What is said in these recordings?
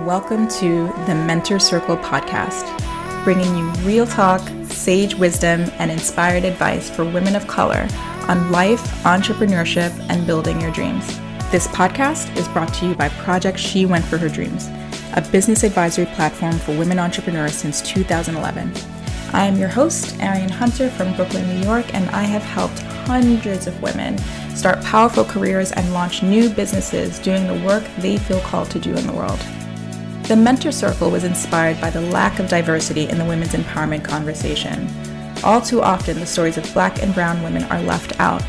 Welcome to the Mentor Circle podcast, bringing you real talk, sage wisdom, and inspired advice for women of color on life, entrepreneurship, and building your dreams. This podcast is brought to you by Project She Went for Her Dreams, a business advisory platform for women entrepreneurs since 2011. I am your host, Arian Hunter from Brooklyn, New York, and I have helped hundreds of women start powerful careers and launch new businesses doing the work they feel called to do in the world. The Mentor Circle was inspired by the lack of diversity in the women's empowerment conversation. All too often, the stories of black and brown women are left out.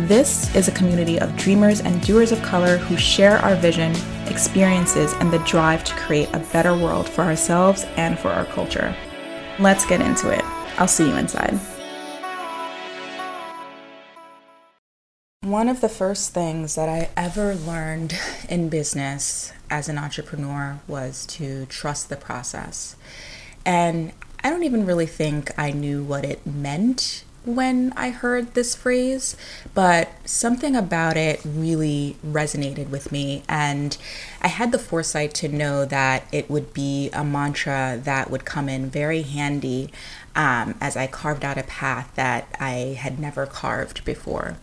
This is a community of dreamers and doers of color who share our vision, experiences, and the drive to create a better world for ourselves and for our culture. Let's get into it. I'll see you inside. One of the first things that I ever learned in business as an entrepreneur was to trust the process. And I don't even really think I knew what it meant when I heard this phrase, but something about it really resonated with me. And I had the foresight to know that it would be a mantra that would come in very handy um, as I carved out a path that I had never carved before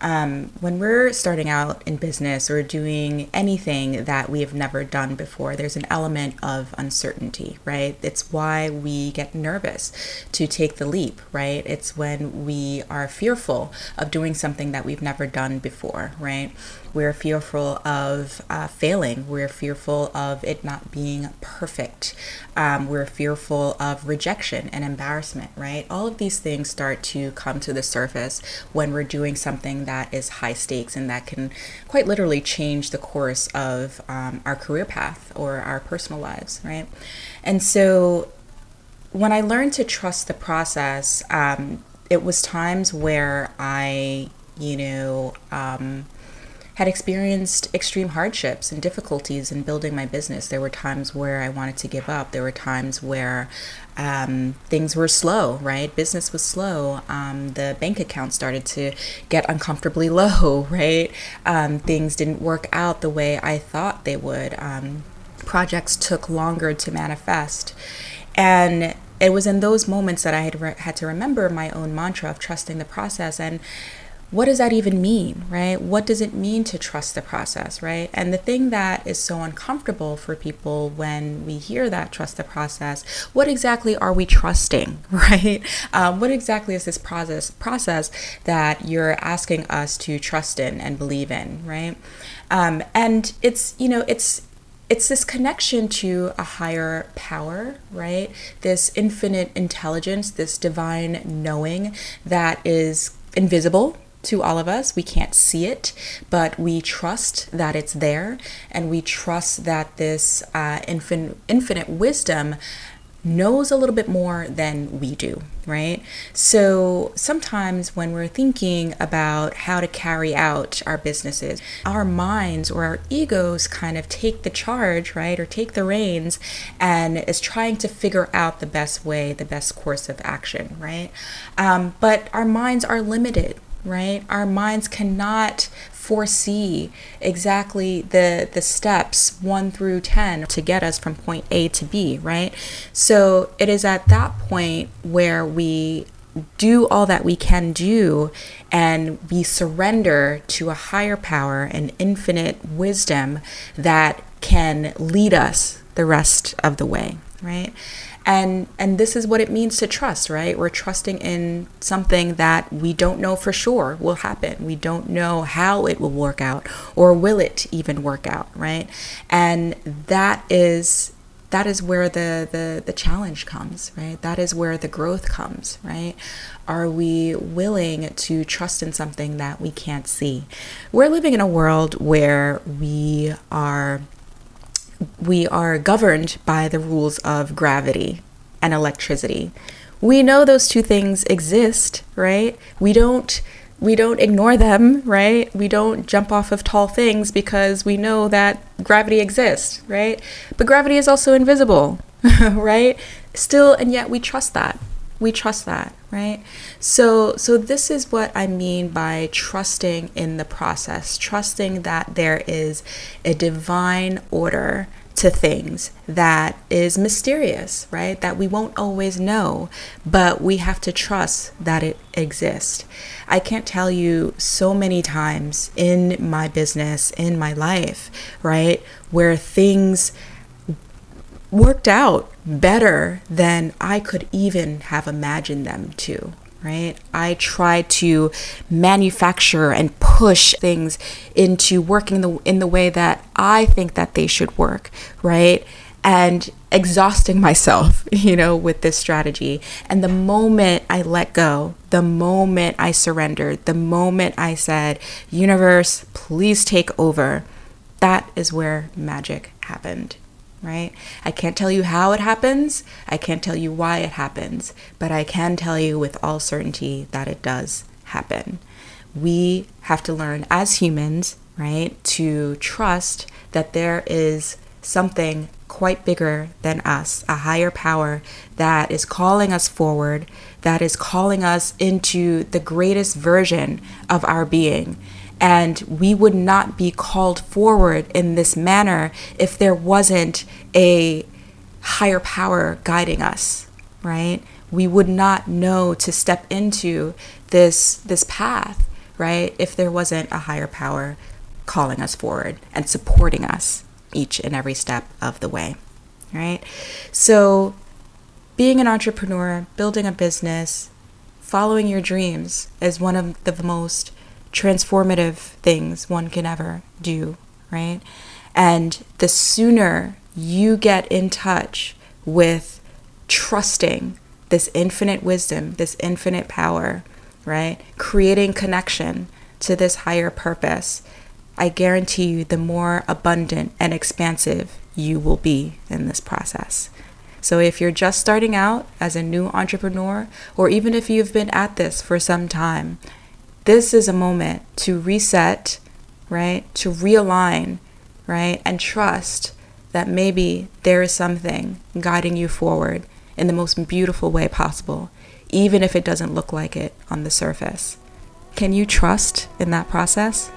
um, when we're starting out in business or doing anything that we have never done before, there's an element of uncertainty, right? It's why we get nervous to take the leap, right? It's when we are fearful of doing something that we've never done before, right? We're fearful of uh, failing. We're fearful of it not being perfect. Um, we're fearful of rejection and embarrassment, right? All of these things start to come to the surface when we're doing something that is high stakes and that can quite literally change the course of um, our career path or our personal lives, right? And so when I learned to trust the process, um, it was times where I, you know, um, had experienced extreme hardships and difficulties in building my business. There were times where I wanted to give up. There were times where um, things were slow, right? Business was slow. Um, the bank account started to get uncomfortably low, right? Um, things didn't work out the way I thought they would. Um, projects took longer to manifest. And it was in those moments that I had, re- had to remember my own mantra of trusting the process and what does that even mean, right? What does it mean to trust the process, right? And the thing that is so uncomfortable for people when we hear that trust the process, what exactly are we trusting, right? Um, what exactly is this process process that you're asking us to trust in and believe in, right? Um, and it's you know it's it's this connection to a higher power, right? This infinite intelligence, this divine knowing that is invisible to all of us. We can't see it, but we trust that it's there, and we trust that this uh, infin- infinite wisdom knows a little bit more than we do, right? So sometimes when we're thinking about how to carry out our businesses, our minds or our egos kind of take the charge, right? Or take the reins and is trying to figure out the best way, the best course of action, right? Um, but our minds are limited right? Our minds cannot foresee exactly the the steps 1 through 10 to get us from point A to B, right? So it is at that point where we do all that we can do and we surrender to a higher power and infinite wisdom that can lead us the rest of the way, right? And and this is what it means to trust right? We're trusting in something that we don't know for sure will happen. We don't know how it will work out or will it even work out right? And that is that is where the, the the challenge comes right? That is where the growth comes right? Are we willing to trust in something that we can't see? We're living in a world where we are we are governed by the rules of gravity and electricity. We know those two things exist, right? We don't we don't ignore them, right? We don't jump off of tall things because we know that gravity exists, right? But gravity is also invisible, right? Still and yet we trust that. We trust that, right? So so this is what I mean by trusting in the process, trusting that there is a divine order to things that is mysterious, right? That we won't always know, but we have to trust that it exists. I can't tell you so many times in my business, in my life, right, where things worked out better than I could even have imagined them to, right? I try to manufacture and push things into working the in the way that I think that they should work, right? And exhausting myself, you know, with this strategy. And the moment I let go, the moment I surrendered, the moment I said, "Universe, please take over." That is where magic happened right? I can't tell you how it happens, I can't tell you why it happens, but I can tell you with all certainty that it does happen. We have to learn as humans, right, to trust that there is something quite bigger than us, a higher power that is calling us forward, that is calling us into the greatest version of our being and we would not be called forward in this manner if there wasn't a higher power guiding us, right? We would not know to step into this this path, right? If there wasn't a higher power calling us forward and supporting us each and every step of the way, right? So being an entrepreneur, building a business, following your dreams is one of the most transformative things one can ever do, right? And the sooner you get in touch with trusting this infinite wisdom, this infinite power, right? Creating connection to this higher purpose, I guarantee you the more abundant and expansive you will be in this process. So, if you're just starting out as a new entrepreneur, or even if you've been at this for some time, this is a moment to reset, right? To realign, right? And trust that maybe there is something guiding you forward in the most beautiful way possible, even if it doesn't look like it on the surface. Can you trust in that process?